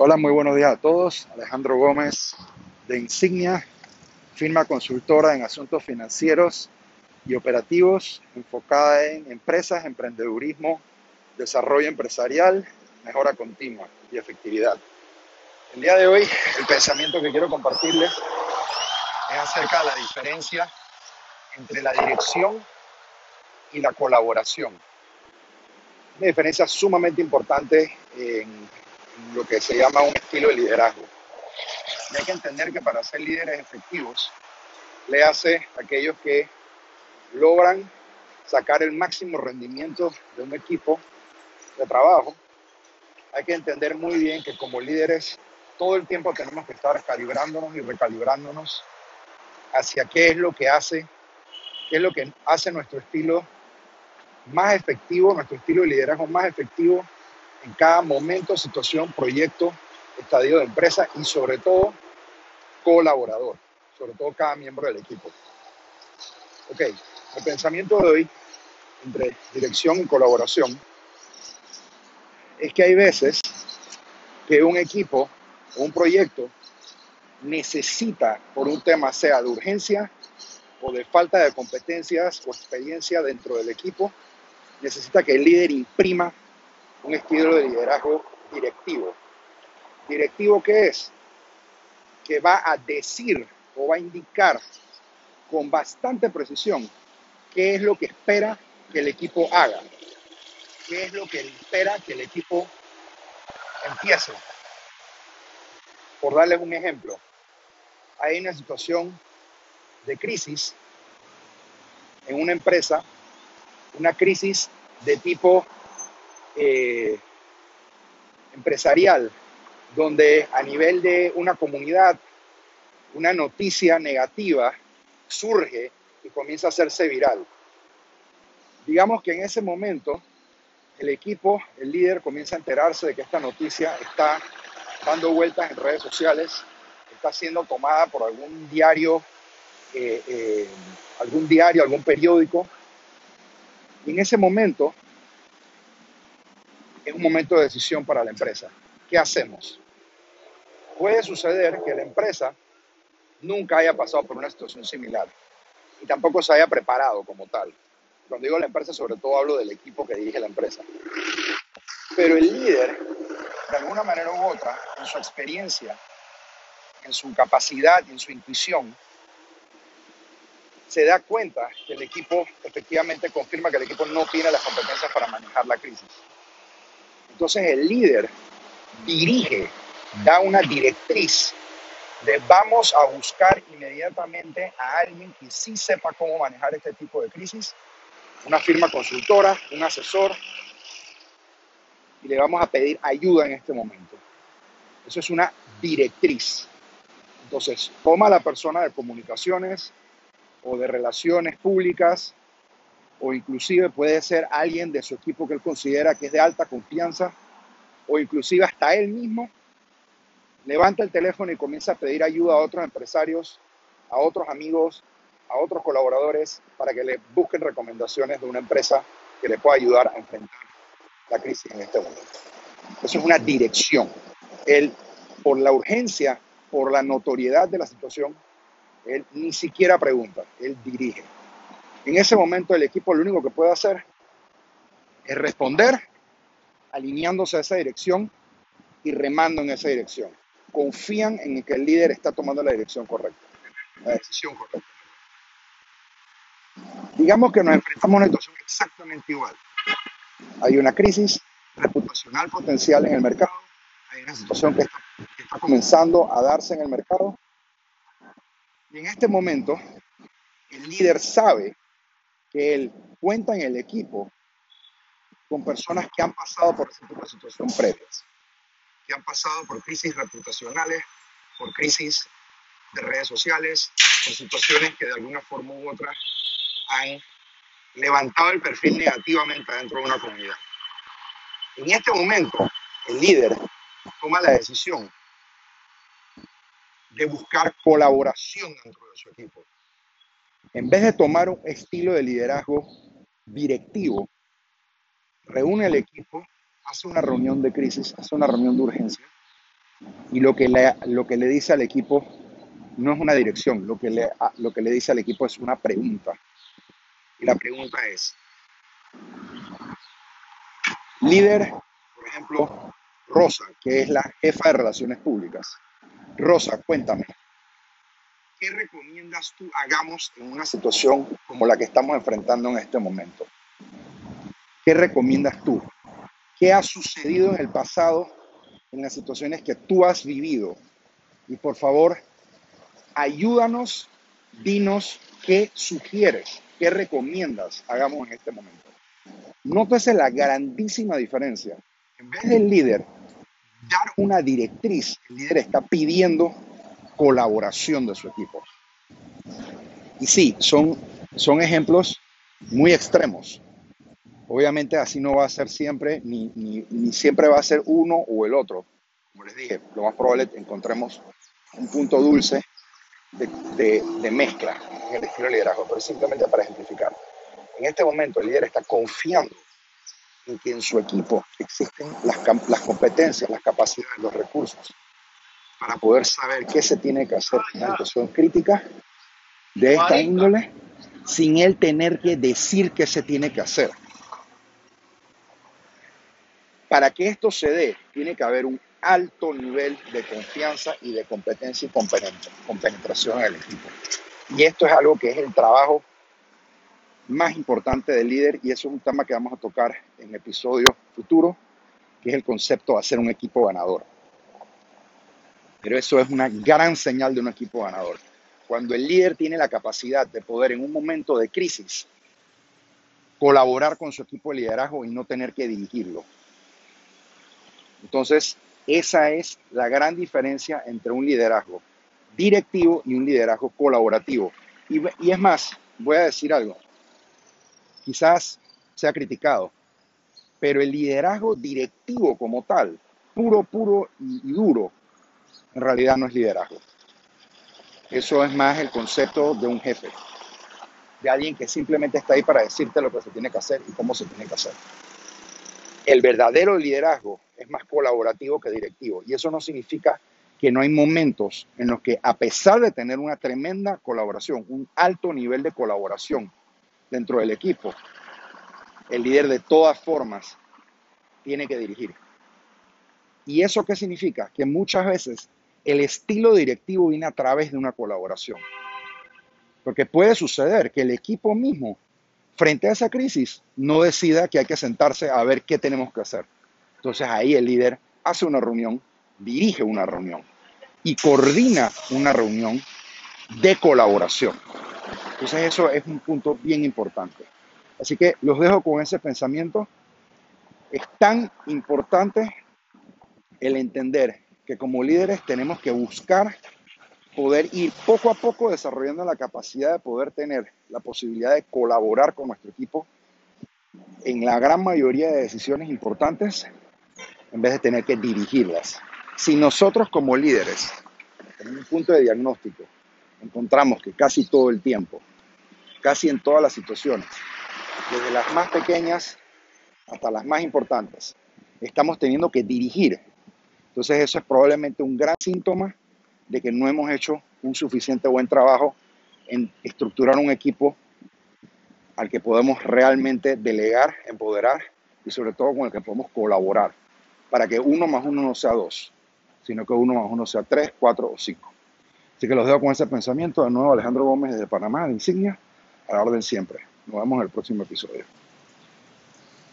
Hola, muy buenos días a todos. Alejandro Gómez de Insignia, firma consultora en asuntos financieros y operativos enfocada en empresas, emprendedurismo, desarrollo empresarial, mejora continua y efectividad. El día de hoy el pensamiento que quiero compartirles es acerca de la diferencia entre la dirección y la colaboración. Una diferencia sumamente importante en lo que se llama un estilo de liderazgo. Hay que entender que para ser líderes efectivos, le hace aquellos que logran sacar el máximo rendimiento de un equipo de trabajo, hay que entender muy bien que como líderes todo el tiempo tenemos que estar calibrándonos y recalibrándonos hacia qué es lo que hace, qué es lo que hace nuestro estilo más efectivo, nuestro estilo de liderazgo más efectivo en cada momento, situación, proyecto, estadio de empresa y sobre todo colaborador, sobre todo cada miembro del equipo. Ok, el pensamiento de hoy entre dirección y colaboración es que hay veces que un equipo o un proyecto necesita por un tema sea de urgencia o de falta de competencias o experiencia dentro del equipo, necesita que el líder imprima un estilo de liderazgo directivo. ¿Directivo qué es? Que va a decir o va a indicar con bastante precisión qué es lo que espera que el equipo haga, qué es lo que espera que el equipo empiece. Por darles un ejemplo, hay una situación de crisis en una empresa, una crisis de tipo eh, empresarial, donde a nivel de una comunidad, una noticia negativa surge y comienza a hacerse viral. Digamos que en ese momento el equipo, el líder comienza a enterarse de que esta noticia está dando vueltas en redes sociales, está siendo tomada por algún diario, eh, eh, algún diario, algún periódico. Y en ese momento es un momento de decisión para la empresa. ¿Qué hacemos? Puede suceder que la empresa nunca haya pasado por una situación similar y tampoco se haya preparado como tal. Cuando digo la empresa, sobre todo hablo del equipo que dirige la empresa. Pero el líder, de alguna manera u otra, en su experiencia, en su capacidad y en su intuición, se da cuenta que el equipo efectivamente confirma que el equipo no tiene las competencias para manejar la crisis. Entonces el líder dirige, da una directriz de vamos a buscar inmediatamente a alguien que sí sepa cómo manejar este tipo de crisis, una firma consultora, un asesor, y le vamos a pedir ayuda en este momento. Eso es una directriz. Entonces, toma la persona de comunicaciones o de relaciones públicas o inclusive puede ser alguien de su equipo que él considera que es de alta confianza, o inclusive hasta él mismo, levanta el teléfono y comienza a pedir ayuda a otros empresarios, a otros amigos, a otros colaboradores para que le busquen recomendaciones de una empresa que le pueda ayudar a enfrentar la crisis en este momento. Eso es una dirección. Él, por la urgencia, por la notoriedad de la situación, él ni siquiera pregunta, él dirige. En ese momento el equipo lo único que puede hacer es responder alineándose a esa dirección y remando en esa dirección. Confían en que el líder está tomando la dirección correcta, la decisión correcta. Digamos que nos enfrentamos a una situación exactamente igual. Hay una crisis reputacional potencial en el mercado, hay una situación que está, que está comenzando a darse en el mercado y en este momento el líder sabe que él cuenta en el equipo con personas que han pasado por ese situación previas, que han pasado por crisis reputacionales, por crisis de redes sociales, por situaciones que de alguna forma u otra han levantado el perfil negativamente dentro de una comunidad. En este momento, el líder toma la decisión de buscar colaboración dentro de su equipo, en vez de tomar un estilo de liderazgo directivo, reúne al equipo, hace una reunión de crisis, hace una reunión de urgencia Y lo que le, lo que le dice al equipo no es una dirección, lo que, lo que le dice al equipo es una pregunta. Y la pregunta es, líder, por ejemplo, Rosa, que es la jefa de relaciones públicas. Rosa, cuéntame, ¿qué recomiendas tú hagamos en una situación como la que estamos enfrentando en este momento? ¿Qué recomiendas tú? ¿Qué ha sucedido en el pasado en las situaciones que tú has vivido? Y por favor, ayúdanos, dinos qué sugieres, qué recomiendas hagamos en este momento. Nótese la grandísima diferencia. En vez del líder dar una directriz, el líder está pidiendo colaboración de su equipo. Y sí, son, son ejemplos muy extremos. Obviamente así no va a ser siempre, ni, ni, siempre va a ser uno o el otro. Como les dije, lo más probable es que encontremos un punto dulce de, de, mezcla en el estilo de liderazgo, pero simplemente para ejemplificar. En este momento el líder está confiando en que en su equipo existen las, las competencias, las capacidades, los recursos para poder saber qué se tiene que hacer en una situación crítica de esta índole sin él tener que decir qué se tiene que hacer. Para que esto se dé, tiene que haber un alto nivel de confianza y de competencia y compenetración en el equipo. Y esto es algo que es el trabajo más importante del líder y eso es un tema que vamos a tocar en episodio futuro, que es el concepto de hacer un equipo ganador. Pero eso es una gran señal de un equipo ganador. Cuando el líder tiene la capacidad de poder en un momento de crisis colaborar con su equipo de liderazgo y no tener que dirigirlo. Entonces, esa es la gran diferencia entre un liderazgo directivo y un liderazgo colaborativo. Y, y es más, voy a decir algo, quizás sea criticado, pero el liderazgo directivo como tal, puro, puro y duro, en realidad no es liderazgo. Eso es más el concepto de un jefe, de alguien que simplemente está ahí para decirte lo que se tiene que hacer y cómo se tiene que hacer. El verdadero liderazgo es más colaborativo que directivo y eso no significa que no hay momentos en los que a pesar de tener una tremenda colaboración, un alto nivel de colaboración dentro del equipo, el líder de todas formas tiene que dirigir. ¿Y eso qué significa? Que muchas veces el estilo directivo viene a través de una colaboración. Porque puede suceder que el equipo mismo, frente a esa crisis, no decida que hay que sentarse a ver qué tenemos que hacer. Entonces ahí el líder hace una reunión, dirige una reunión y coordina una reunión de colaboración. Entonces eso es un punto bien importante. Así que los dejo con ese pensamiento. Es tan importante el entender que como líderes tenemos que buscar poder ir poco a poco desarrollando la capacidad de poder tener la posibilidad de colaborar con nuestro equipo en la gran mayoría de decisiones importantes en vez de tener que dirigirlas. Si nosotros como líderes, en un punto de diagnóstico, encontramos que casi todo el tiempo, casi en todas las situaciones, desde las más pequeñas hasta las más importantes, estamos teniendo que dirigir entonces eso es probablemente un gran síntoma de que no hemos hecho un suficiente buen trabajo en estructurar un equipo al que podemos realmente delegar, empoderar y sobre todo con el que podemos colaborar para que uno más uno no sea dos, sino que uno más uno sea tres, cuatro o cinco. Así que los dejo con ese pensamiento. De nuevo, Alejandro Gómez desde Panamá, de Insignia, a la orden siempre. Nos vemos en el próximo episodio.